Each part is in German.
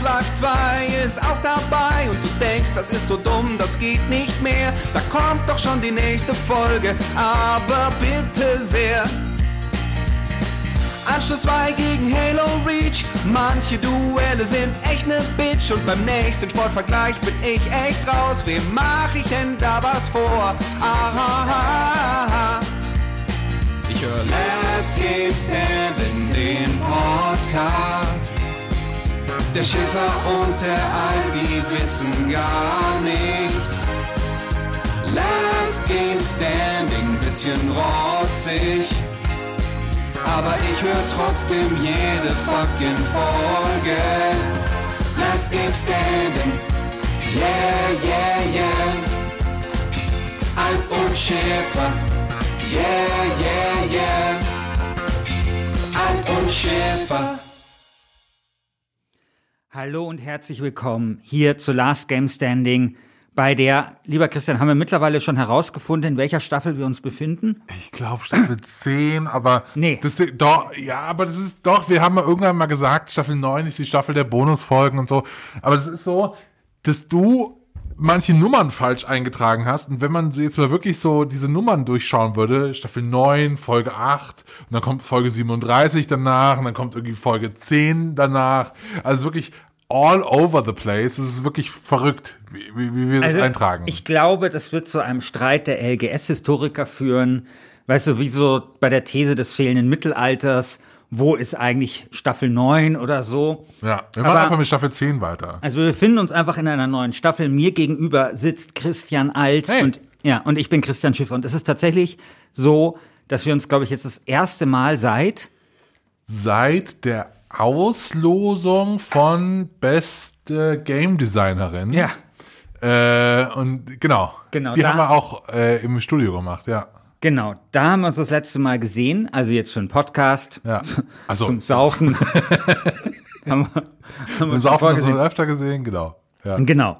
Flag 2 ist auch dabei und du denkst, das ist so dumm, das geht nicht mehr. Da kommt doch schon die nächste Folge, aber bitte sehr. Anschluss 2 gegen Halo Reach. Manche Duelle sind echt ne Bitch und beim nächsten Sportvergleich bin ich echt raus. Wem mach ich denn da was vor? Aha, ich höre Last Game Stand in den Podcast. Der Schiffer und der Alp, die wissen gar nichts. Last Game Standing, bisschen rotzig. Aber ich höre trotzdem jede fucking Folge. Last Game Standing, yeah, yeah, yeah. Alf und Schäfer, yeah, yeah, yeah. Alf und Schäfer. Hallo und herzlich willkommen hier zu Last Game Standing, bei der, lieber Christian, haben wir mittlerweile schon herausgefunden, in welcher Staffel wir uns befinden? Ich glaube Staffel 10, aber Nee. das doch ja, aber das ist doch, wir haben mal irgendwann mal gesagt, Staffel 9 ist die Staffel der Bonusfolgen und so, aber es ist so, dass du manche Nummern falsch eingetragen hast und wenn man jetzt mal wirklich so diese Nummern durchschauen würde, Staffel 9, Folge 8 und dann kommt Folge 37 danach und dann kommt irgendwie Folge 10 danach, also wirklich all over the place, es ist wirklich verrückt, wie, wie, wie wir das eintragen. Also, Ich glaube, das wird zu einem Streit der LGS-Historiker führen. Weißt du, wie so bei der These des fehlenden Mittelalters, wo ist eigentlich Staffel 9 oder so? ja, wir aber- machen einfach mit Staffel 10 weiter. Also wir befinden uns einfach in einer neuen Staffel. Mir gegenüber sitzt Christian Alt Hey. und ja, und ich bin Christian Schiffer. Und es ist tatsächlich so, dass wir uns, glaube ich, jetzt das erste Mal seit seit der Auslosung von beste Game Designerin. ja, Äh, und genau. Genau, Die haben wir auch äh, im Studio gemacht, ja. Genau. Da haben wir uns das letzte Mal gesehen. Also jetzt für einen Podcast Ja. Also, zum Saufen. haben wir, haben wir noch so gesehen. öfter gesehen, genau. Ja. Genau.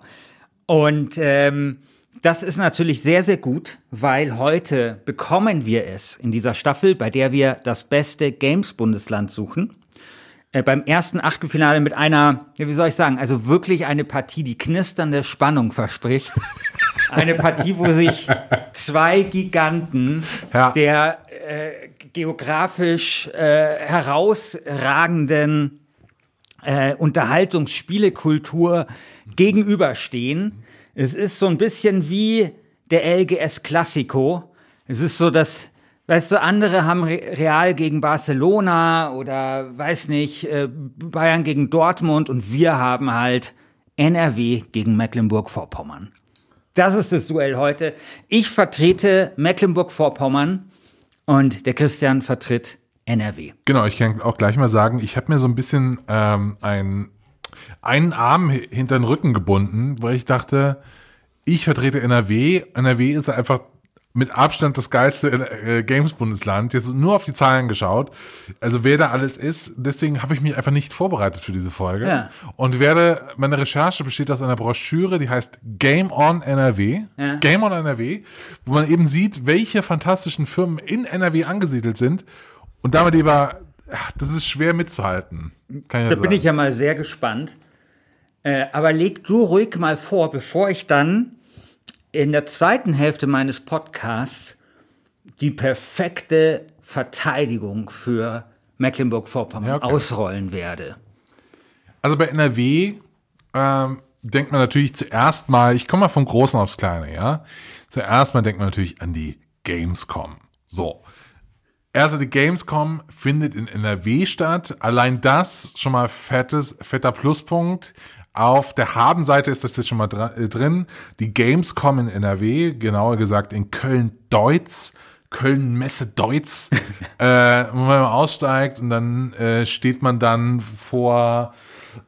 Und ähm, das ist natürlich sehr, sehr gut, weil heute bekommen wir es in dieser Staffel, bei der wir das beste Games-Bundesland suchen. Äh, beim ersten Achtelfinale mit einer, wie soll ich sagen, also wirklich eine Partie, die knisternde Spannung verspricht. Eine Partie, wo sich zwei Giganten Ja. der äh, geografisch äh, herausragenden äh, Unterhaltungsspielekultur gegenüberstehen. Es ist so ein bisschen wie der LGS Classico. Es ist so, dass, weißt du, andere haben Re Real gegen Barcelona oder weiß nicht, äh, Bayern gegen Dortmund und wir haben halt NRW gegen Mecklenburg-Vorpommern. Das ist das Duell heute. Ich vertrete Mecklenburg-Vorpommern und der Christian vertritt NRW. Genau, ich kann auch gleich mal sagen, ich habe mir so ein bisschen ähm, ein, einen Arm hi- hinter den Rücken gebunden, weil ich dachte, ich vertrete NRW. NRW ist einfach mit Abstand das geilste äh, Games-Bundesland. Jetzt nur auf die Zahlen geschaut. Also wer da alles ist. Deswegen habe ich mich einfach nicht vorbereitet für diese Folge. Ja. Und werde, meine Recherche besteht aus einer Broschüre, die heißt Game on NRW. Ja. Game on NRW, wo man eben sieht, welche fantastischen Firmen in NRW angesiedelt sind. Und damit lieber, ja, das ist schwer mitzuhalten. Kann Da ja bin ich ja mal sehr gespannt. Äh, aber leg du ruhig mal vor, bevor ich dann in der zweiten Hälfte meines Podcasts die perfekte Verteidigung für Mecklenburg-Vorpommern Ja, okay. ausrollen werde. Also bei NRW ähm, denkt man natürlich zuerst mal, ich komme mal vom Großen aufs Kleine, ja. Zuerst mal denkt man natürlich an die Gamescom. So. Also die Gamescom findet in NRW statt. Allein das schon mal fettes, fetter Pluspunkt. Auf der Habenseite ist das jetzt schon mal äh, drin. Die Gamescom in NRW, genauer gesagt in Köln-Deutz. Köln-Messe Deutz, äh, wo man aussteigt und dann äh, steht man dann vor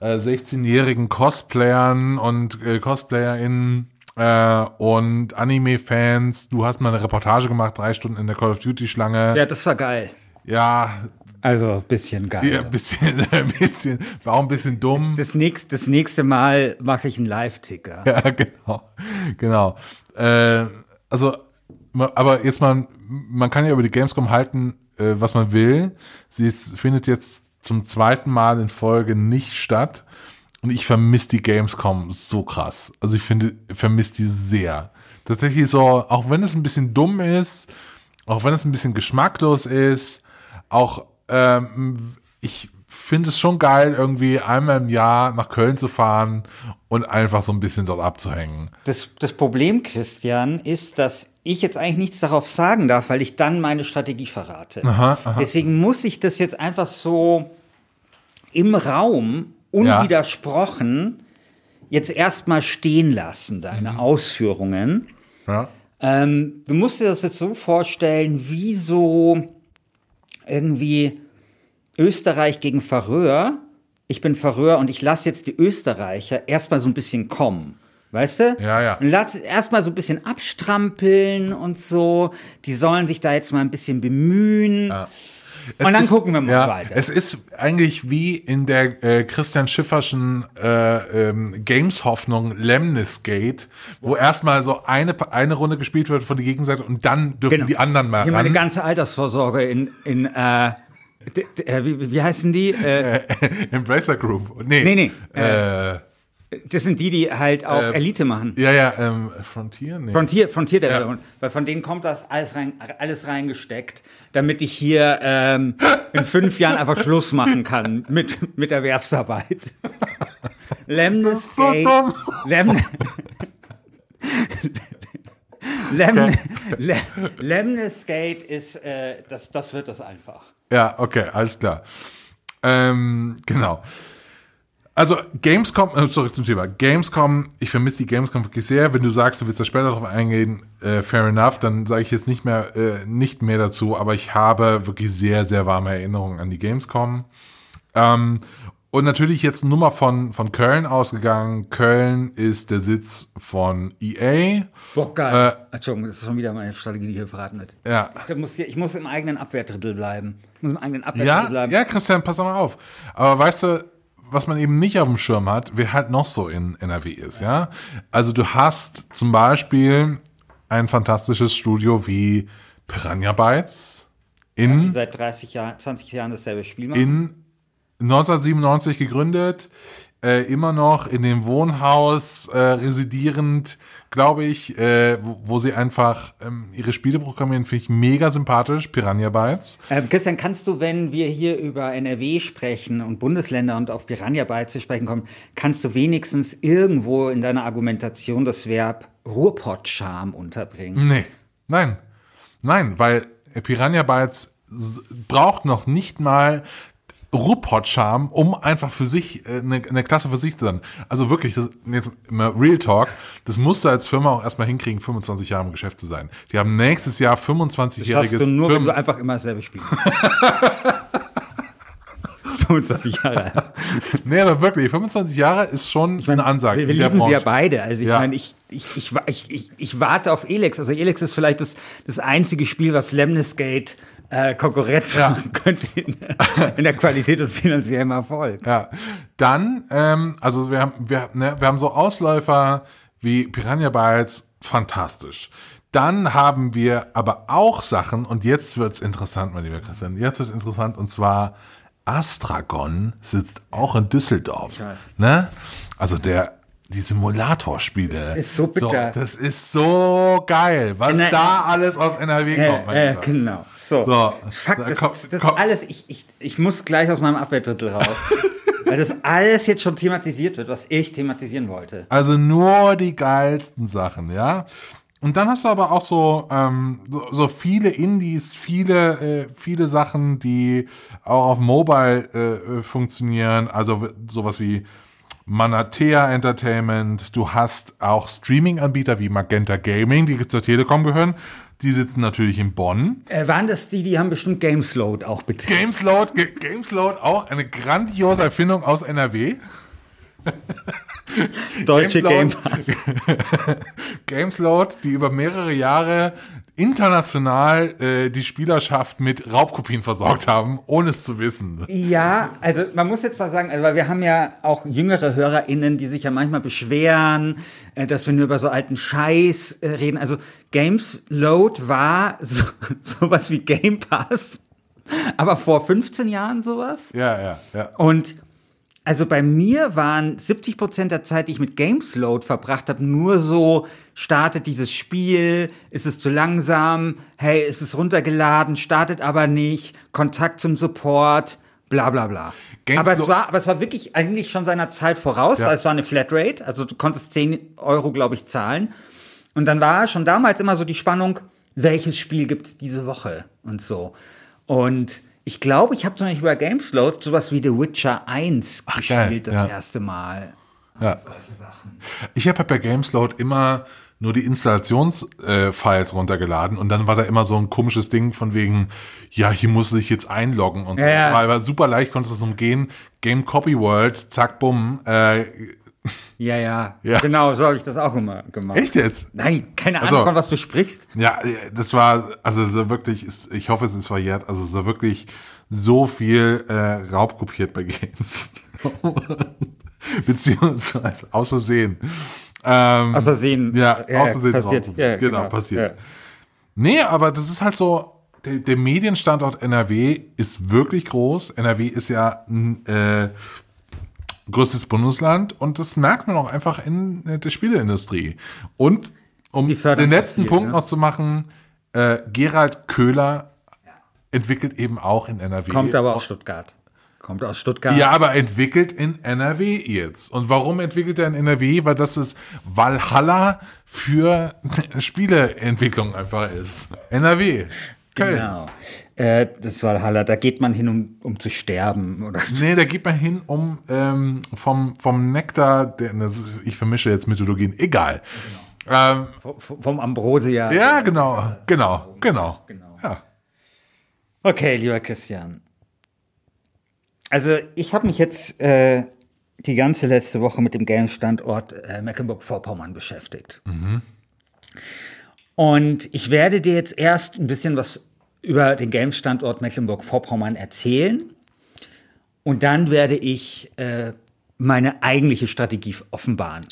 äh, 16-jährigen Cosplayern und äh, CosplayerInnen äh, und Anime-Fans. Du hast mal eine Reportage gemacht, drei Stunden in der Call of Duty-Schlange. Ja, das war geil. Ja, Also, bisschen geil. ja, ein bisschen, ein bisschen, war auch ein bisschen dumm. Das, nächste, das nächste Mal mache ich einen Live-Ticker. Ja, genau, genau. Äh, also, aber jetzt mal, man kann ja über die Gamescom halten, äh, was man will. Sie ist, findet jetzt zum zweiten Mal in Folge nicht statt. Und ich vermisse die Gamescom so krass. Also ich finde, vermisse die sehr. Tatsächlich so, auch wenn es ein bisschen dumm ist, auch wenn es ein bisschen geschmacklos ist, auch ähm, ich finde es schon geil, irgendwie einmal im Jahr nach Köln zu fahren und einfach so ein bisschen dort abzuhängen. Das, das Problem, Christian, ist, dass ich jetzt eigentlich nichts darauf sagen darf, weil ich dann meine Strategie verrate. Aha, aha. Deswegen muss ich das jetzt einfach so im Raum unwidersprochen jetzt erstmal stehen lassen, deine Ausführungen. Ja. Ähm, du musst dir das jetzt so vorstellen, wie so irgendwie Österreich gegen Färöer. Ich bin Färöer und ich lasse jetzt die Österreicher erstmal so ein bisschen kommen. Weißt du? Ja, ja. Und lass erstmal so ein bisschen abstrampeln und so. Die sollen sich da jetzt mal ein bisschen bemühen. Es Und dann ist- gucken wir mal ja, weiter. Es ist eigentlich wie in der äh, Christian Schifferschen äh, ähm, Games-Hoffnung Lemnis Gate, wo erstmal so eine, eine Runde gespielt wird von der Gegenseite und dann dürfen Genau. die anderen mal Hier meine ran. ganze Altersvorsorge in, in äh, d- äh, wie, wie heißen die? Äh, Embracer Group. Nee, Nee, nee, Äh, das sind die, die halt auch Äh, Elite machen. ja, ja, ähm, Frontier? Nee. Frontier, Frontier der Ja. weil von denen kommt das alles rein, alles reingesteckt, damit ich hier ähm, in fünf Jahren einfach Schluss machen kann mit mit Erwerbsarbeit. Lemnis so Gate. Lem, Lem, Le, Lemnis Gate ist, äh, das, das wird das einfach. Ja, okay, alles klar. Ähm, genau. Also Gamescom, äh, zurück zum Thema. Gamescom, ich vermisse die Gamescom wirklich sehr. Wenn du sagst, du willst da später drauf eingehen, äh, fair enough, dann sage ich jetzt nicht mehr, äh, nicht mehr dazu, aber ich habe wirklich sehr, sehr warme Erinnerungen an die Gamescom. Ähm, und natürlich jetzt Nummer von, von Köln ausgegangen. Köln ist der Sitz von EA. Boah, geil. Entschuldigung, das ist schon wieder meine Strategie, die hier verraten wird. Ja. Ich muss, hier, ich muss im eigenen Abwehrdrittel bleiben. Ich muss im eigenen Abwehrdrittel Ja, bleiben. ja, Christian, pass doch mal auf. Aber weißt du, was man eben nicht auf dem Schirm hat, wer halt noch so in NRW ist, ja? Also du hast zum Beispiel ein fantastisches Studio wie Piranha Bytes in, Seit 30 Jahren, 20 Jahren dasselbe Spiel machen. in 1997 gegründet, äh, immer noch in dem Wohnhaus äh, residierend, glaube ich, äh, wo, wo sie einfach ähm, ihre Spiele programmieren, finde ich mega sympathisch, Piranha Bytes. Ähm, Christian, kannst du, wenn wir hier über NRW sprechen und Bundesländer und auf Piranha Bytes zu sprechen kommen, kannst du wenigstens irgendwo in deiner Argumentation das Verb Ruhrpott-Charme unterbringen? Nee, nein, nein, weil Piranha Bytes braucht noch nicht mal Ruhrpott-Charme, um einfach für sich äh, eine, eine Klasse für sich zu sein. Also wirklich, das, jetzt immer Real Talk, das musst du als Firma auch erstmal hinkriegen, 25 Jahre im Geschäft zu sein. Die haben nächstes Jahr Das schaffst 25-jähriges du nur, wenn Firmen- du einfach immer dasselbe spielst. 25 Jahre. Nee, aber wirklich, 25 Jahre ist schon eine Ansage. Wir, wir lieben sie ja beide. Also ich Ja. meine, ich, ich, ich, ich, ich, ich warte auf Elex. Also Elex ist vielleicht das, das einzige Spiel, was Lemnis Gate äh, Konkurrenz Ja. könnte in, in der Qualität und finanziellem Erfolg. Ja, dann, ähm, also wir haben, wir, ne, wir haben so Ausläufer wie Piranha Bytes, fantastisch. Dann haben wir aber auch Sachen, und jetzt wird's interessant, mein lieber Christian, jetzt wird's interessant, und zwar Astragon sitzt auch in Düsseldorf. Ne? Also der, die Simulatorspiele. Ist so bitter. das ist so geil, was Na, da alles aus NRW kommt, Äh, äh, Lieber. genau. So. So, Das Fakt, da das, komm- das, das komm. alles, ich, ich, ich muss gleich aus meinem Abwehrdrittel raus. weil das alles jetzt schon thematisiert wird, was ich thematisieren wollte. Also nur die geilsten Sachen, ja. Und dann hast du aber auch so, ähm, so, so viele Indies, viele, äh, viele Sachen, die auch auf Mobile äh, äh, funktionieren. Also sowas wie Manatea Entertainment. Du hast auch Streaming-Anbieter wie Magenta Gaming, die zur Telekom gehören. Die sitzen natürlich in Bonn. Äh, waren das die, die haben bestimmt Gamesload auch betrieben? Gamesload, Ge- Gamesload auch eine grandiose Erfindung aus NRW. Deutsche Game Gamesload. Gamesload, die über mehrere Jahre international äh, die Spielerschaft mit Raubkopien versorgt haben, ohne es zu wissen. Ja, also man muss jetzt mal sagen, also weil wir haben ja auch jüngere HörerInnen, die sich ja manchmal beschweren, äh, dass wir nur über so alten Scheiß äh, reden. Also Games Load war so, sowas wie Game Pass, aber vor 15 Jahren sowas. Ja, ja, ja. Und also bei mir waren 70 Prozent der Zeit, die ich mit Gamesload verbracht habe, nur so, startet dieses Spiel, ist es zu langsam, hey, ist es runtergeladen, startet aber nicht, Kontakt zum Support, bla bla bla. Games aber es war, aber es war wirklich eigentlich schon seiner Zeit voraus, Ja. weil es war eine Flatrate, also du konntest 10 Euro, glaube ich, zahlen. Und dann war schon damals immer so die Spannung, welches Spiel gibt's diese Woche und so. Und ich glaube, ich habe zum Beispiel bei Gamesload sowas wie The Witcher 1 Ach, gespielt geil, das ja. erste Mal. Ja. Ich habe halt bei Gamesload immer nur die Installationsfiles runtergeladen und dann war da immer so ein komisches Ding von wegen, ja, hier muss ich jetzt einloggen und so. Ja, ja. Weil war super leicht, konntest du es umgehen. Game Copy World, zack, bumm. Äh, Ja, ja, Ja. Genau, so habe ich das auch immer gemacht. echt jetzt? Nein, keine Also- Ahnung, von was du sprichst. Ja, äh, das war, also so wirklich, ist, ich hoffe, es ist verjährt, also so wirklich so viel äh, Raub kopiert bei Games. Beziehungsweise aus Versehen. Ähm, Aus Versehen. Ja, Ja, aus Versehen passiert. Ja, genau, genau. passiert. Ja. Nee, aber das ist halt so, der, der Medienstandort NRW ist wirklich groß. NRW ist ja ein äh, größtes Bundesland und das merkt man auch einfach in der Spieleindustrie. Und um den letzten Punkt ne? noch zu machen, äh, Gerald Köhler entwickelt eben auch in NRW. Kommt aber aus Stuttgart. Kommt aus Stuttgart. Ja, aber entwickelt in NRW jetzt. Und warum entwickelt er in NRW? Weil das ist Valhalla für Spieleentwicklung einfach ist. NRW. Köln. Genau. Äh, das war Haller. Da geht man hin, um, um zu sterben. Oder. Nee, da geht man hin, um ähm, vom, vom Nektar, der, ich vermische jetzt Mythologien, egal. Ähm, V- Vom Ambrosia. ja, genau, genau, genau. Genau. Ja. Okay, lieber Christian. Also ich habe mich jetzt äh, die ganze letzte Woche mit dem Game-Standort äh, Mecklenburg-Vorpommern beschäftigt. Und ich werde dir jetzt erst ein bisschen was über den Game-Standort Mecklenburg-Vorpommern erzählen. Und dann werde ich äh, meine eigentliche Strategie offenbaren.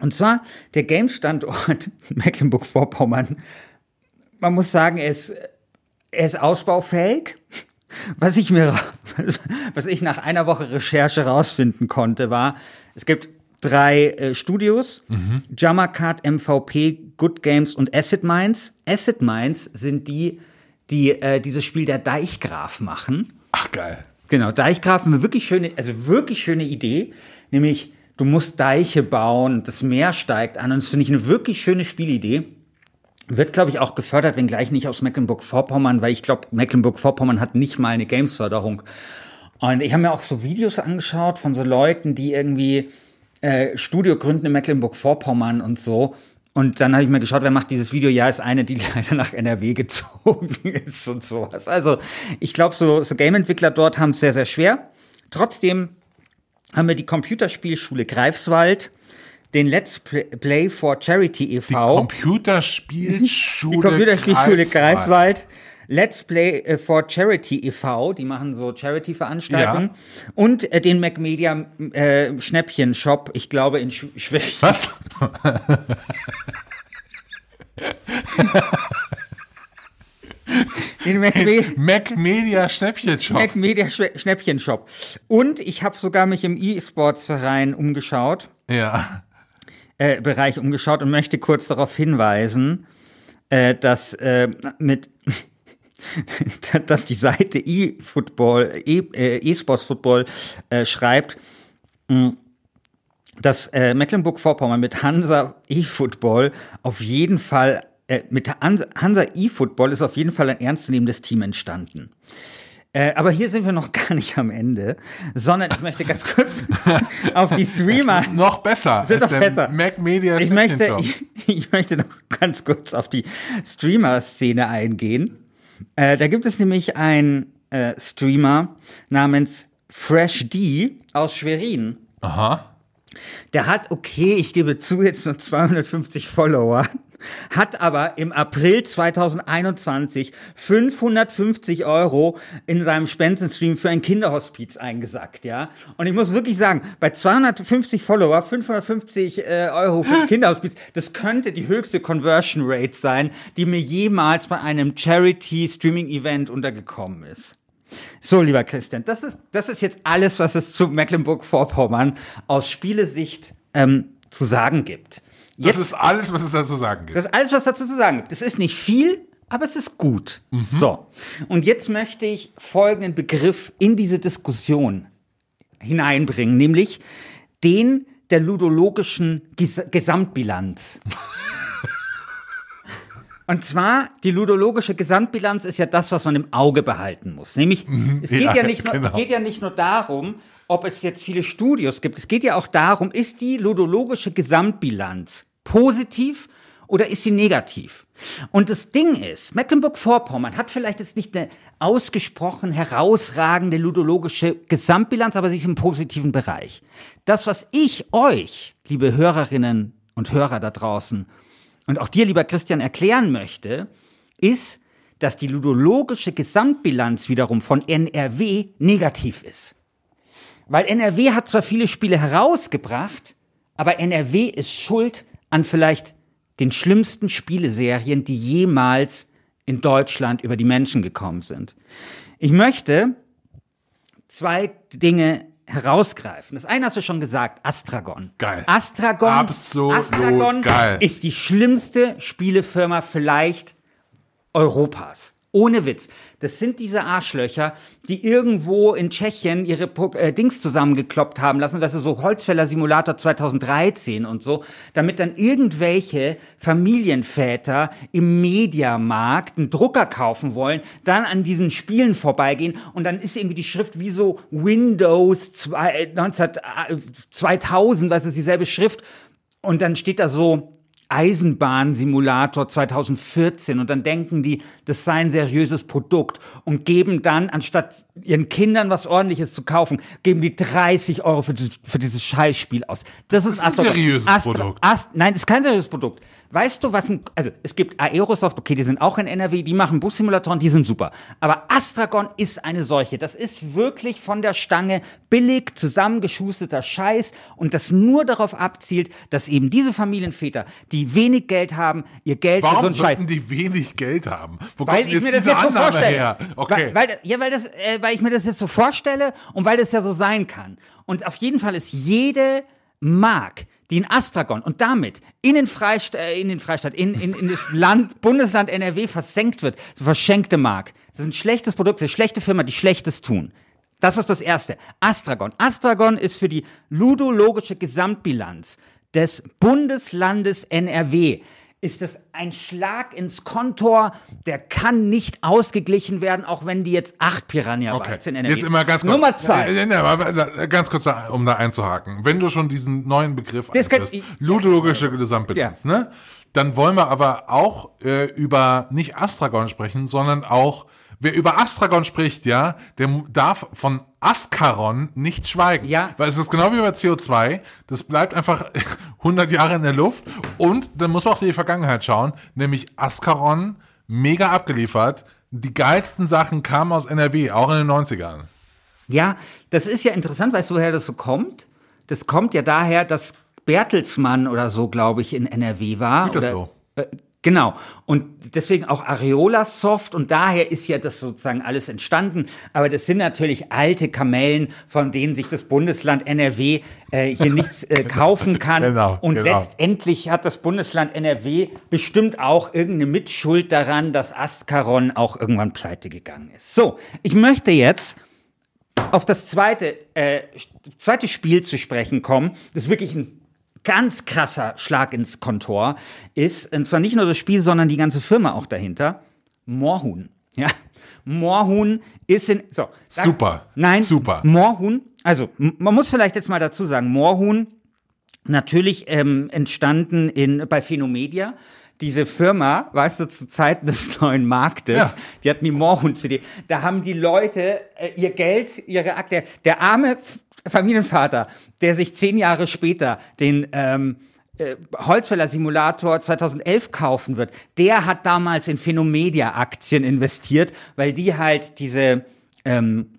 Und zwar der Game-Standort Mecklenburg-Vorpommern. Man muss sagen, er ist er ist ausbaufähig. Was ich mir, was ich nach einer Woche Recherche rausfinden konnte, war, es gibt drei äh, Studios, Jammercard, MVP, Good Games und Acid Mines. Acid Mines sind die, die äh, dieses Spiel der Deichgraf machen. Ach, geil. Genau, Deichgrafen, eine wirklich schöne, also wirklich schöne Idee, nämlich du musst Deiche bauen, das Meer steigt an und das finde ich eine wirklich schöne Spielidee. Wird, glaube ich, auch gefördert, wenngleich nicht aus Mecklenburg-Vorpommern, weil ich glaube, Mecklenburg-Vorpommern hat nicht mal eine Games-Förderung. Und ich habe mir auch so Videos angeschaut von so Leuten, die irgendwie äh, Studio gründen in Mecklenburg-Vorpommern und so. Und dann habe ich mir geschaut, wer macht dieses Video? Ja, ist eine, die leider nach NRW gezogen ist und sowas. Also ich glaube, so, so Game-Entwickler dort haben es sehr, sehr schwer. Trotzdem haben wir die Computerspielschule Greifswald, den Let's Play for Charity Die e.V. Computerspielschule. Die Computerspielschule Greifswald. Greifswald. Let's Play äh, for Charity e.V., die machen so Charity-Veranstaltungen. Und äh, den Macmedia äh, Schnäppchen-Shop, ich glaube in Sch Schwächen. Was? Den Macmedia. Mac Media Schnäppchenshop. Mac Media Schwä- Schnäppchen-Shop. Und ich habe sogar mich im E-Sports-Verein umgeschaut, Ja. äh, Bereich umgeschaut und möchte kurz darauf hinweisen, äh, dass äh, mit dass die Seite eFootball, E- äh, eSports Football äh, schreibt, mh, dass äh, Mecklenburg-Vorpommern mit Hansa eFootball auf jeden Fall äh, mit Hansa eFootball ist auf jeden Fall ein ernstzunehmendes Team entstanden. Äh, aber hier sind wir noch gar nicht am Ende, sondern ich möchte ganz kurz auf die Streamer. Noch besser Sind der besser. Mac Media Ich möchte, ich, ich möchte noch ganz kurz auf die Streamer-Szene eingehen. Äh, da gibt es nämlich einen äh, Streamer namens Fresh D aus Schwerin. Aha. Der hat, okay, ich gebe zu, jetzt nur 250 Follower, hat aber im April 2021 550 Euro in seinem Spendenstream für ein Kinderhospiz eingesackt, ja. Und ich muss wirklich sagen, bei 250 Follower, 550 äh, Euro für ein Kinderhospiz, das könnte die höchste Conversion Rate sein, die mir jemals bei einem Charity-Streaming-Event untergekommen ist. So, lieber Christian, das ist, das ist jetzt alles, was es zu Mecklenburg-Vorpommern aus Spielesicht ähm, zu sagen gibt. Jetzt, das ist alles, was es dazu sagen gibt. Das ist alles, was dazu zu sagen gibt. Es ist nicht viel, aber es ist gut. Mhm. So. Und jetzt möchte ich folgenden Begriff in diese Diskussion hineinbringen, nämlich den der ludologischen Ges Gesamtbilanz. Und zwar, die ludologische Gesamtbilanz ist ja das, was man im Auge behalten muss. Nämlich, mhm. es geht ja, ja nicht nur, genau. es geht ja nicht nur darum, ob es jetzt viele Studios gibt. Es geht ja auch darum, ist die ludologische Gesamtbilanz positiv oder ist sie negativ? Und das Ding ist, Mecklenburg-Vorpommern hat vielleicht jetzt nicht eine ausgesprochen herausragende ludologische Gesamtbilanz, aber sie ist im positiven Bereich. Das, was ich euch, liebe Hörerinnen und Hörer da draußen, und auch dir, lieber Christian, erklären möchte, ist, dass die ludologische Gesamtbilanz wiederum von NRW negativ ist. Weil NRW hat zwar viele Spiele herausgebracht, aber NRW ist schuld an vielleicht den schlimmsten Spieleserien, die jemals in Deutschland über die Menschen gekommen sind. Ich möchte zwei Dinge herausgreifen. Das eine hast du schon gesagt, Astragon. Geil. Astragon, Absolut Astragon geil. ist die schlimmste Spielefirma vielleicht Europas. Ohne Witz. Das sind diese Arschlöcher, die irgendwo in Tschechien ihre äh, Dings zusammengekloppt haben lassen, das ist so Holzfäller Simulator 2013 und so, damit dann irgendwelche Familienväter im Mediamarkt einen Drucker kaufen wollen, dann an diesen Spielen vorbeigehen und dann ist irgendwie die Schrift wie so Windows 2, 19, 2000, was ist dieselbe Schrift und dann steht da so Eisenbahnsimulator 2014 und dann denken die, das sei ein seriöses Produkt und geben dann, anstatt ihren Kindern was ordentliches zu kaufen, geben die 30 Euro für, dieses, für dieses Scheißspiel aus. Das, das ist, ist ein seriöses Produkt. Ast, nein, das ist kein seriöses Produkt. Weißt du, was ein, also es gibt Aerosoft, okay, die sind auch in NRW, die machen Bussimulatoren, die sind super. Aber Astragon ist eine solche. Das ist wirklich von der Stange billig zusammengeschusterter Scheiß und das nur darauf abzielt, dass eben diese Familienväter, die wenig Geld haben, ihr Geld Warum für so einen Scheiß. die wenig Geld haben? Wo weil ich mir das jetzt so vorstelle. Her? Okay. Weil, weil, ja, weil, das, äh, weil ich mir das jetzt so vorstelle und weil das ja so sein kann. Und auf jeden Fall ist jede Mark, die in Astragon und damit in den Freistaat, äh, in den Freistaat, in, in, in das Land, Bundesland NRW versenkt wird, so verschenkte Mark. Das ist ein schlechtes Produkt, das ist eine schlechte Firma, die Schlechtes tun. Das ist das Erste. Astragon. Astragon ist für die ludologische Gesamtbilanz des Bundeslandes NRW ist es ein Schlag ins Kontor, der kann nicht ausgeglichen werden, auch wenn die jetzt acht Piranha okay. sind. Jetzt immer ganz kurz. Nummer zwei. Ja, ja, ganz kurz, um da einzuhaken. Wenn du schon diesen neuen Begriff einführst, ludologische Gesamtbilanz, ja. ne? Dann wollen wir aber auch äh, über nicht Astragon sprechen, sondern auch Wer über Astragon spricht, ja, der darf von Askaron nicht schweigen. Ja. Weil es ist genau wie bei CO2. Das bleibt einfach 100 Jahre in der Luft. Und dann muss man auch in die Vergangenheit schauen. Nämlich Askaron, mega abgeliefert. Die geilsten Sachen kamen aus NRW, auch in den 90ern. Ja, das ist ja interessant. Weißt du, woher das so kommt? Das kommt ja daher, dass Bertelsmann oder so, glaube ich, in NRW war. Gütersloh. Oder, äh, Genau. Und deswegen auch Areola Soft und daher ist ja das sozusagen alles entstanden. Aber das sind natürlich alte Kamellen, von denen sich das Bundesland NRW äh, hier nichts äh, kaufen kann. Genau, und genau. letztendlich hat das Bundesland NRW bestimmt auch irgendeine Mitschuld daran, dass Astkaron auch irgendwann pleite gegangen ist. So, ich möchte jetzt auf das zweite, äh, zweite Spiel zu sprechen kommen. Das ist wirklich ein ganz krasser Schlag ins Kontor ist, und zwar nicht nur das Spiel, sondern die ganze Firma auch dahinter, Moorhuhn. Ja, Moorhuhn ist in, so. Sag, super. Nein. Super. Moorhuhn, also, man muss vielleicht jetzt mal dazu sagen, Moorhuhn, natürlich ähm, entstanden in, bei Phenomedia, diese Firma, weißt du, zu Zeiten des neuen Marktes, ja. die hatten die Moorhuhn-CD, da haben die Leute äh, ihr Geld, ihre Akte, der arme Familienvater, der sich zehn Jahre später den ähm, äh, Holzfäller Simulator 2011 kaufen wird, der hat damals in Phenomedia Aktien investiert, weil die halt diese ähm,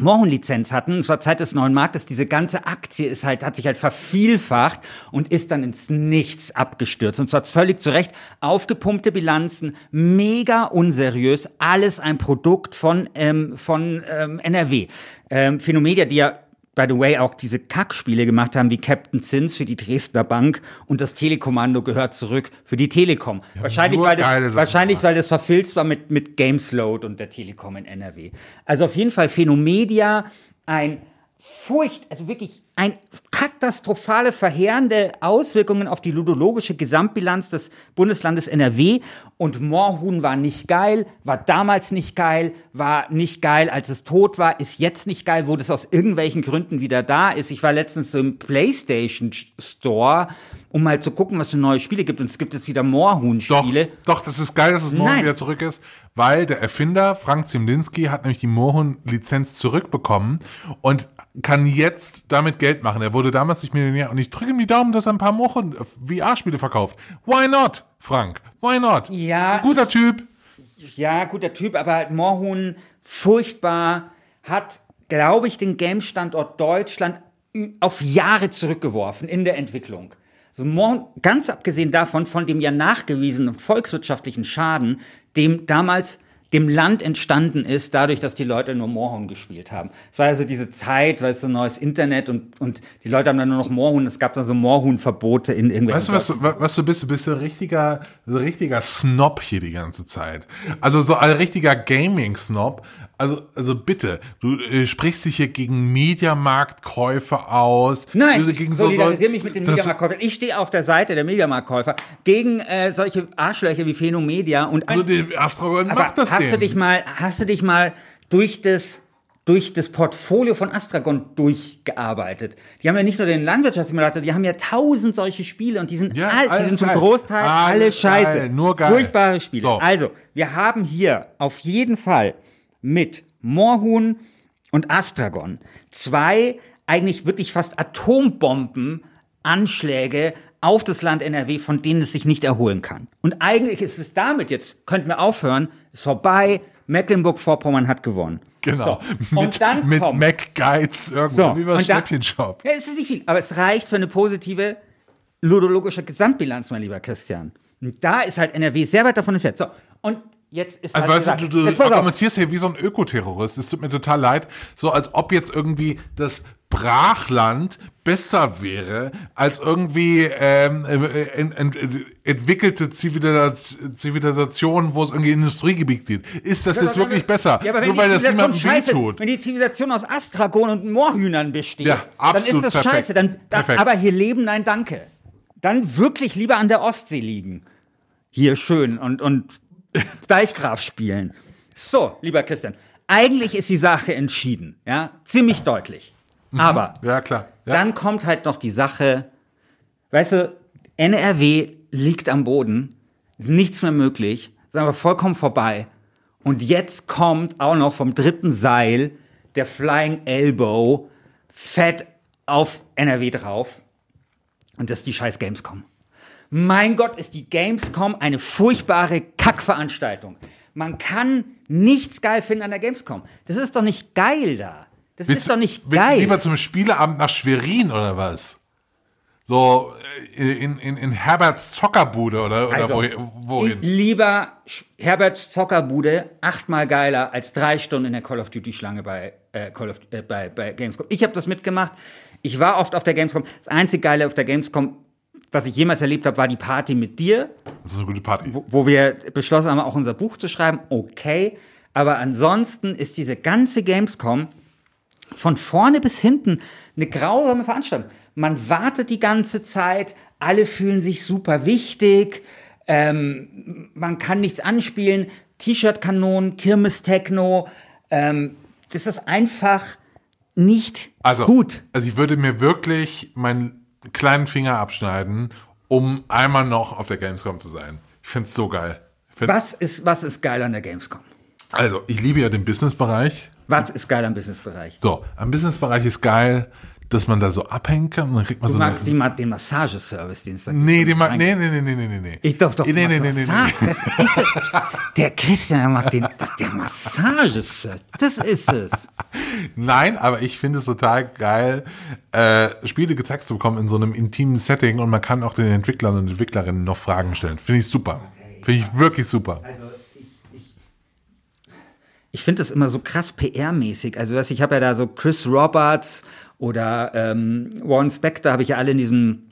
Moorhuhn-Lizenz hatten, es war Zeit des neuen Marktes, diese ganze Aktie ist halt, hat sich halt vervielfacht und ist dann ins Nichts abgestürzt. Und zwar völlig zu Recht aufgepumpte Bilanzen, mega unseriös, alles ein Produkt von, ähm, von ähm, NRW. Ähm, Phänomedia, die ja by the way, auch diese Kackspiele gemacht haben, wie Captain Zins für die Dresdner Bank und das Telekommando gehört zurück für die Telekom. Ja, wahrscheinlich, weil das, wahrscheinlich, weil das verfilzt war mit, mit Gamesload und der Telekom in NRW. Also auf jeden Fall Phänomedia, ein Furcht, also wirklich ein katastrophale, verheerende Auswirkungen auf die ludologische Gesamtbilanz des Bundeslandes NRW. Und Moorhuhn war nicht geil, war damals nicht geil, war nicht geil, als es tot war, ist jetzt nicht geil, wo das aus irgendwelchen Gründen wieder da ist. Ich war letztens im PlayStation Store, um mal zu gucken, was für neue Spiele gibt. Und es gibt jetzt wieder Moorhuhn-Spiele. Doch, doch, das ist geil, dass es Moorhuhn Nein. wieder zurück ist, weil der Erfinder Frank Zimlinski hat nämlich die Moorhuhn-Lizenz zurückbekommen und kann jetzt damit Geld machen. Er wurde damals nicht Millionär und ich drücke ihm die Daumen, dass er ein paar Wochen VR-Spiele verkauft. Why not, Frank? Why not? Ja. Guter Typ. Ja, guter Typ, aber Moorhuhn furchtbar, hat, glaube ich, den Game-Standort Deutschland auf Jahre zurückgeworfen in der Entwicklung. Also Moorhuhn, ganz abgesehen davon, von dem ja nachgewiesenen volkswirtschaftlichen Schaden, dem damals dem Land entstanden ist, dadurch, dass die Leute nur Moorhuhn gespielt haben. Es war also diese Zeit, weißt du, neues Internet und, und die Leute haben dann nur noch Moorhuhn, es gab dann so Moorhuhn-Verbote in irgendwelchen... Weißt du, was, was du bist? Du bist so ein richtiger, so ein richtiger Snob hier die ganze Zeit. Also so ein richtiger Gaming-Snob. Also, also bitte, du äh, sprichst dich hier gegen Mediamarktkäufer aus. Nein, du, gegen ich solidarisiere so, mich mit den Mediamarktkäufern. Ich stehe auf der Seite der Mediamarktkäufer gegen äh, solche Arschlöcher wie Phenomedia und Also die Astragon macht das hast du dich mal, hast du dich mal durch das durch das Portfolio von Astragon durchgearbeitet. Die haben ja nicht nur den Landwirtschaftssimulator, die haben ja tausend solche Spiele und die sind, ja, all, die sind zum Großteil alle scheiße. Geil, nur geil. Furchtbare Spiele. So. Also, wir haben hier auf jeden Fall mit Moorhuhn und Astragon zwei eigentlich wirklich fast Atombombenanschläge auf das Land NRW, von denen es sich nicht erholen kann. Und eigentlich ist es damit jetzt, könnten wir aufhören, ist vorbei, Mecklenburg-Vorpommern hat gewonnen. Genau. So. Und dann mit kommt, MacGuides irgendwo, so. wie war Schnäppchenshop. Ja, es ist nicht viel, aber es reicht für eine positive ludologische Gesamtbilanz, mein lieber Christian. Und da ist halt NRW sehr weit davon entfernt. So, und jetzt ist also, weißt du, du, du argumentierst hier wie so ein Ökoterrorist. Es tut mir total leid. So als ob jetzt irgendwie das Brachland besser wäre als irgendwie ähm, äh, ent, ent, entwickelte Zivilisationen, wo es irgendwie Industriegebiet gibt. Ist das ja, jetzt wirklich besser? Ja, Nur weil das niemandem wehtut. Wenn die Zivilisation aus Astragon und Moorhühnern besteht, ja, absolut dann ist das perfekt. scheiße. Dann, dann, aber hier leben, nein, danke. Dann wirklich lieber an der Ostsee liegen. Hier schön und, und Deichgraf spielen. So, lieber Christian, eigentlich ist die Sache entschieden, ja, ziemlich deutlich. Mhm. Aber ja, klar. Ja. dann kommt halt noch die Sache, weißt du, NRW liegt am Boden, ist nichts mehr möglich, ist aber vollkommen vorbei. Und jetzt kommt auch noch vom dritten Seil der Flying Elbow fett auf NRW drauf. Und das ist die scheiß Gamescom. Mein Gott, ist die Gamescom eine furchtbare Kackveranstaltung. Man kann nichts geil finden an der Gamescom. Das ist doch nicht geil da. Das willst, ist doch nicht willst geil. Du lieber zum Spieleabend nach Schwerin oder was? So äh, in, in, in Herberts Zockerbude oder, oder also, wohin? Lieber Herberts Zockerbude achtmal geiler als drei Stunden in der Call of Duty Schlange bei, äh, Call of, äh, bei, bei Gamescom. Ich habe das mitgemacht. Ich war oft auf der Gamescom. Das einzige Geile auf der Gamescom was ich jemals erlebt habe, war die Party mit dir. Das ist eine gute Party. Wo, wo wir beschlossen haben, auch unser Buch zu schreiben. Okay. Aber ansonsten ist diese ganze Gamescom von vorne bis hinten eine grausame Veranstaltung. Man wartet die ganze Zeit, alle fühlen sich super wichtig, ähm, man kann nichts anspielen, T-Shirt-Kanonen, Kirmes-Techno, ähm, das ist einfach nicht also, gut. Also ich würde mir wirklich meinen kleinen Finger abschneiden, um einmal noch auf der Gamescom zu sein. Ich finde es so geil. Was ist, was ist geil an der Gamescom? Also, ich liebe ja den Businessbereich. Was ist geil am Businessbereich? So, am Businessbereich ist geil, dass man da so abhängen kann und dann kriegt man Du so magst eine, die, den Massageservice, den es da Nee, den mag, nee, nee, nee, nee, nee, nee. Ich doch, doch. Nee, nee, nee, nee, nee. Der Christian der mag den, das, der Massageservice. Das ist es. Nein, aber ich finde es total geil, äh, Spiele gezeigt zu bekommen in so einem intimen Setting und man kann auch den Entwicklern und Entwicklerinnen noch Fragen stellen. Finde ich super. Finde ich wirklich super. Ich finde das immer so krass PR-mäßig. Also, ich habe ja da so Chris Roberts oder ähm, Warren Spector habe ich ja alle in diesem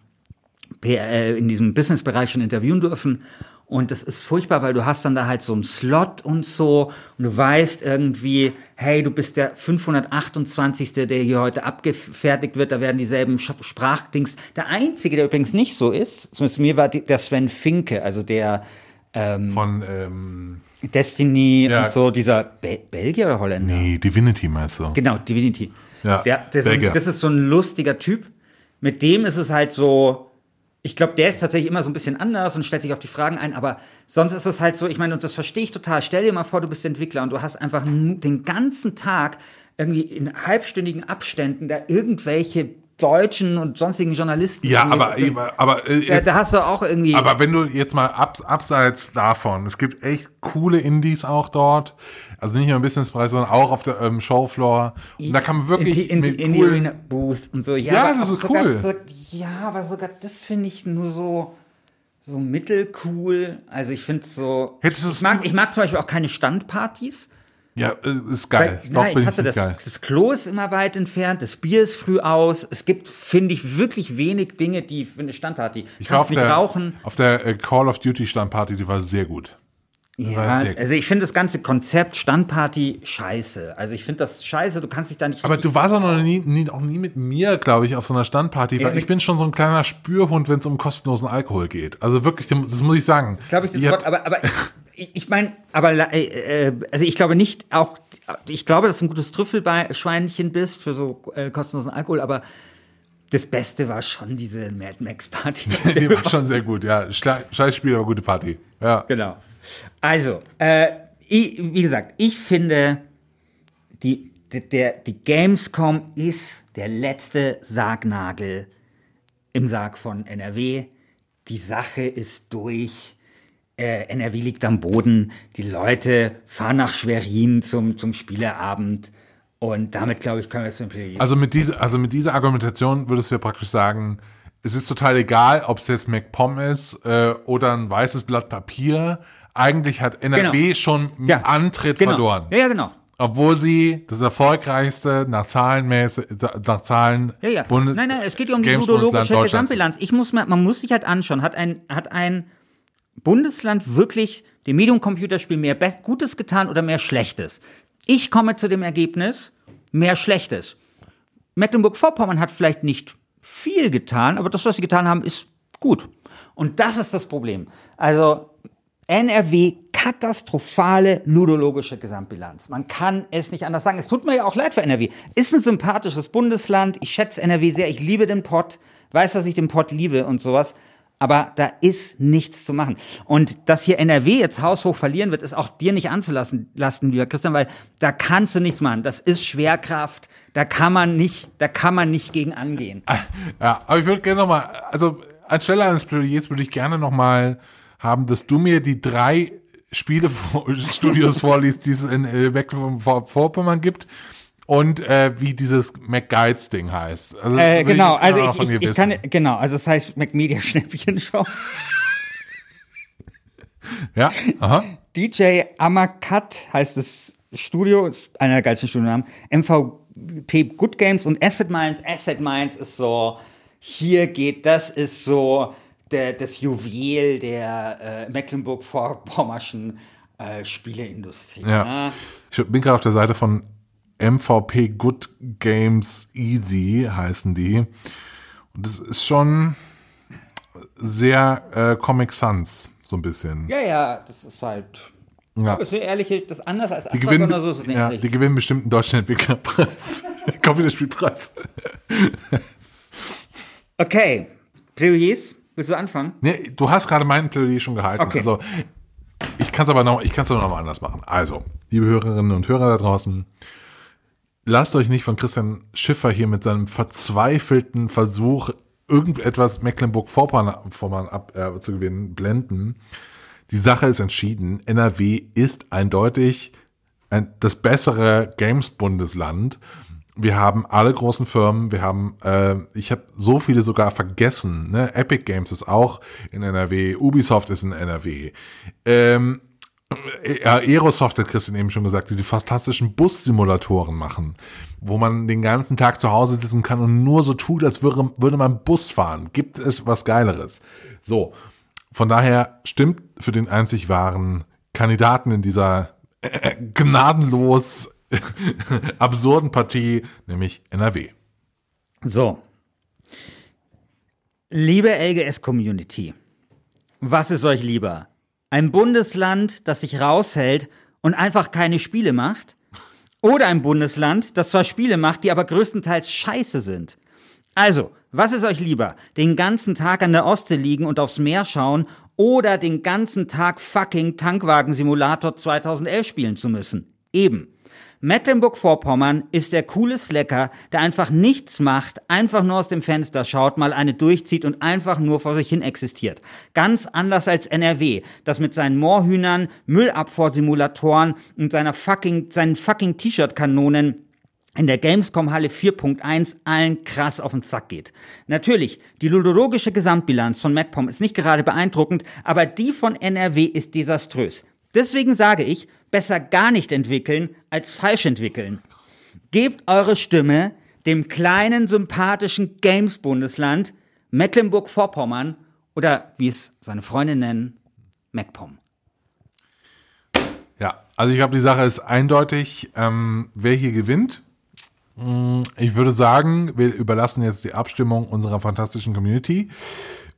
PR, äh, in diesem Businessbereich schon interviewen dürfen. Und das ist furchtbar, weil du hast dann da halt so einen Slot und so und du weißt irgendwie, hey, du bist der 528. der hier heute abgefertigt wird, da werden dieselben Sprachdings. Der Einzige, der übrigens nicht so ist, zumindest mir war der Sven Finke, also der Von, ähm, Destiny Ja. und so, dieser Be Belgier oder Holländer? nee, Divinity meinst du? Genau, Divinity. Ja, der, der Belgier. das ist so ein lustiger Typ. Mit dem ist es halt so, ich glaube, der ist tatsächlich immer so ein bisschen anders und stellt sich auf die Fragen ein, aber sonst ist es halt so, ich meine, und das verstehe ich total. Stell dir mal vor, du bist Entwickler und du hast einfach den ganzen Tag irgendwie in halbstündigen Abständen da irgendwelche deutschen und sonstigen Journalisten. Ja, aber, aber, aber, äh, da, jetzt, da hast du auch irgendwie. aber wenn du jetzt mal ab, abseits davon, es gibt echt coole Indies auch dort, also nicht nur im Businessbereich, sondern auch auf der ähm, Showfloor. Und da kann man wirklich in die, in, die, in die Arena Booth und so. Ja, Ja, das ist sogar, cool. So, ja, aber sogar das finde ich nur so so mittelcool. Also ich finde so. Es- ich mag, ich mag zum Beispiel auch keine Standpartys. Ja, äh, ist geil. Weil, Doch, nein, ich hasse das. geil. Das Klo ist immer weit entfernt, das Bier ist früh aus. Es gibt, finde ich, wirklich wenig Dinge, die für eine Standparty. Ich war Kannst auf nicht der, rauchen. auf der äh, Call of Duty Standparty, die war sehr gut. Ja, also ich finde das ganze Konzept Standparty scheiße. Also ich finde das scheiße, du kannst dich da nicht Aber du warst auch noch nie, nie, auch nie mit mir, glaube ich, auf so einer Standparty, weil ich mit- bin schon so ein kleiner Spürhund, wenn es um kostenlosen Alkohol geht. Also wirklich, das muss ich sagen. glaube ich, das Wort, aber, aber ich, ich meine, aber äh, äh, also ich glaube nicht auch, ich glaube, dass du ein gutes Trüffelschweinchen bist für so äh, kostenlosen Alkohol, aber das Beste war schon diese Mad Max Party. die war schon sehr gut, ja. Scheiß Spiel, aber gute Party. Ja. genau. Also, äh, ich, wie gesagt, ich finde, die, der, die Gamescom ist der letzte Sargnagel im Sarg von NRW. Die Sache ist durch. Äh, NRW liegt am Boden. Die Leute fahren nach Schwerin zum, zum Spieleabend. Und damit, glaube ich, können wir es simpel. Also mit also mit dieser Argumentation würdest du ja praktisch sagen, es ist total egal, ob es jetzt MacPom ist äh, oder ein weißes Blatt Papier. Eigentlich hat NRW Genau. schon Ja, Antritt genau. verloren. Ja, ja, genau. Obwohl sie das erfolgreichste nach Zahlenmäßig, nach Zahlen Ja, ja. Bundes nein, nein, es geht ja um die ludologische. Gesamtbilanz. Ich muss mal, man muss sich halt anschauen, hat ein, hat ein Bundesland wirklich dem Medium-Computerspiel mehr Be Gutes getan oder mehr Schlechtes? Ich komme zu dem Ergebnis, mehr Schlechtes. Mecklenburg-Vorpommern hat vielleicht nicht viel getan, aber das, was sie getan haben, ist gut. Und das ist das Problem. Also NRW katastrophale ludologische Gesamtbilanz. Man kann es nicht anders sagen. Es tut mir ja auch leid für NRW. Ist ein sympathisches Bundesland. Ich schätze NRW sehr. Ich liebe den Pott. Weiß, dass ich den Pott liebe und sowas. Aber da ist nichts zu machen. Und dass hier NRW jetzt haushoch verlieren wird, ist auch dir nicht anzulassen, lassen, lieber Christian, weil da kannst du nichts machen. Das ist Schwerkraft. Da kann man nicht, da kann man nicht gegen angehen. Ja, aber ich würde gerne nochmal, also anstelle eines Plädoyers würde ich gerne nochmal haben, dass du mir die drei Spielestudios vorliest, die es in äh, Mecklenburg-Vorpommern gibt und äh, wie dieses McGuides-Ding heißt. Also, Äh, genau, also ich, ich, ich kann, genau, also es heißt McMedia Schnäppchenshow. Ja, aha. DJ Amakat heißt das Studio, einer der geilsten Studionamen. MVP Good Games und Asset Mines. Asset Mines ist so, hier geht, das ist so der, das Juwel der äh, Mecklenburg-Vorpommerschen äh, Spieleindustrie. Ja. ne? Ich bin gerade auf der Seite von MVP Good Games Easy heißen die. Und das ist schon sehr äh, Comic Sans, so ein bisschen. Ja, ja, das ist halt. Ja. Aber ist so ehrlich, das ist anders als Die Asphalt gewinnen, so ist es nicht. ja, die gewinnen bestimmt einen deutschen Entwicklerpreis. Computerspielpreis. Okay, Plädoyers, willst du anfangen? Nee, du hast gerade meinen Plädoyer schon gehalten. Okay. Also, ich kann es aber noch, ich kann es noch mal anders machen. Also, liebe Hörerinnen und Hörer da draußen, lasst euch nicht von Christian Schiffer hier mit seinem verzweifelten Versuch, irgendetwas Mecklenburg-Vorpommern äh, zu gewinnen, blenden. Die Sache ist entschieden. NRW ist eindeutig ein, das bessere Games-Bundesland. Wir haben alle großen Firmen, wir haben, äh, ich habe so viele sogar vergessen. Ne? Epic Games ist auch in NRW, Ubisoft ist in NRW. Ähm, ja, Aerosoft hat Christian eben schon gesagt, die die fantastischen Bussimulatoren machen, wo man den ganzen Tag zu Hause sitzen kann und nur so tut, als würde, würde man Bus fahren. Gibt es was Geileres? So, von daher stimmt für den einzig wahren Kandidaten in dieser äh, gnadenlos absurden Partie, nämlich NRW. So. Liebe LGS-Community, was ist euch lieber? Ein Bundesland, das sich raushält und einfach keine Spiele macht? Oder ein Bundesland, das zwar Spiele macht, die aber größtenteils scheiße sind? Also, was ist euch lieber? Den ganzen Tag an der Ostsee liegen und aufs Meer schauen oder den ganzen Tag fucking Tankwagen-Simulator 2011 spielen zu müssen? Eben. Mecklenburg-Vorpommern ist der coole Slacker, der einfach nichts macht, einfach nur aus dem Fenster schaut, mal eine durchzieht und einfach nur vor sich hin existiert. Ganz anders als NRW, das mit seinen Moorhühnern, Müllabfuhrsimulatoren und seiner fucking, seinen fucking T-Shirt-Kanonen in der Gamescom Halle 4.1 allen krass auf den Zack geht. Natürlich, die ludologische Gesamtbilanz von MacPom ist nicht gerade beeindruckend, aber die von NRW ist desaströs. Deswegen sage ich, besser gar nicht entwickeln als falsch entwickeln. Gebt eure Stimme dem kleinen, sympathischen Games-Bundesland Mecklenburg-Vorpommern oder wie es seine Freunde nennen, MacPom. Ja, also ich glaube, die Sache ist eindeutig, ähm, wer hier gewinnt. Mm, ich würde sagen, wir überlassen jetzt die Abstimmung unserer fantastischen Community.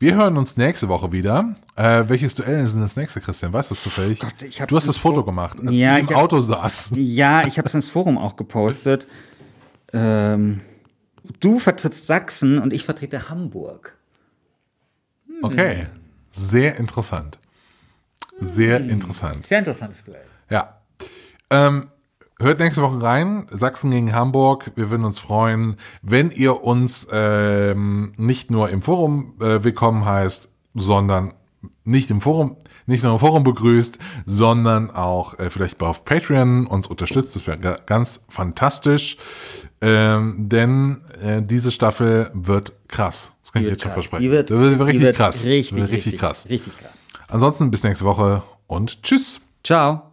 Wir hören uns nächste Woche wieder. Äh, welches Duell ist denn das nächste, Christian? Weißt du das zufällig? Gott, ich du hast das Foto gemacht, als ja, du im hab, Auto saß. Ja, ich habe es ins Forum auch gepostet. Ähm, du vertrittst Sachsen und ich vertrete Hamburg. Hm. Okay, sehr interessant. Sehr hm. interessant. Sehr interessantes Duell. Ja. Ähm, Hört nächste Woche rein. Sachsen gegen Hamburg. Wir würden uns freuen, wenn ihr uns ähm, nicht nur im Forum äh, willkommen heißt, sondern nicht im Forum, nicht nur im Forum begrüßt, sondern auch äh, vielleicht auf Patreon uns unterstützt. Das wäre ganz fantastisch. Ähm, denn äh, diese Staffel wird krass. Das kann die ich jetzt schon versprechen. Die wird, die wird richtig wird krass. Richtig, wird richtig, richtig krass. Richtig krass. Ansonsten bis nächste Woche und tschüss. Ciao.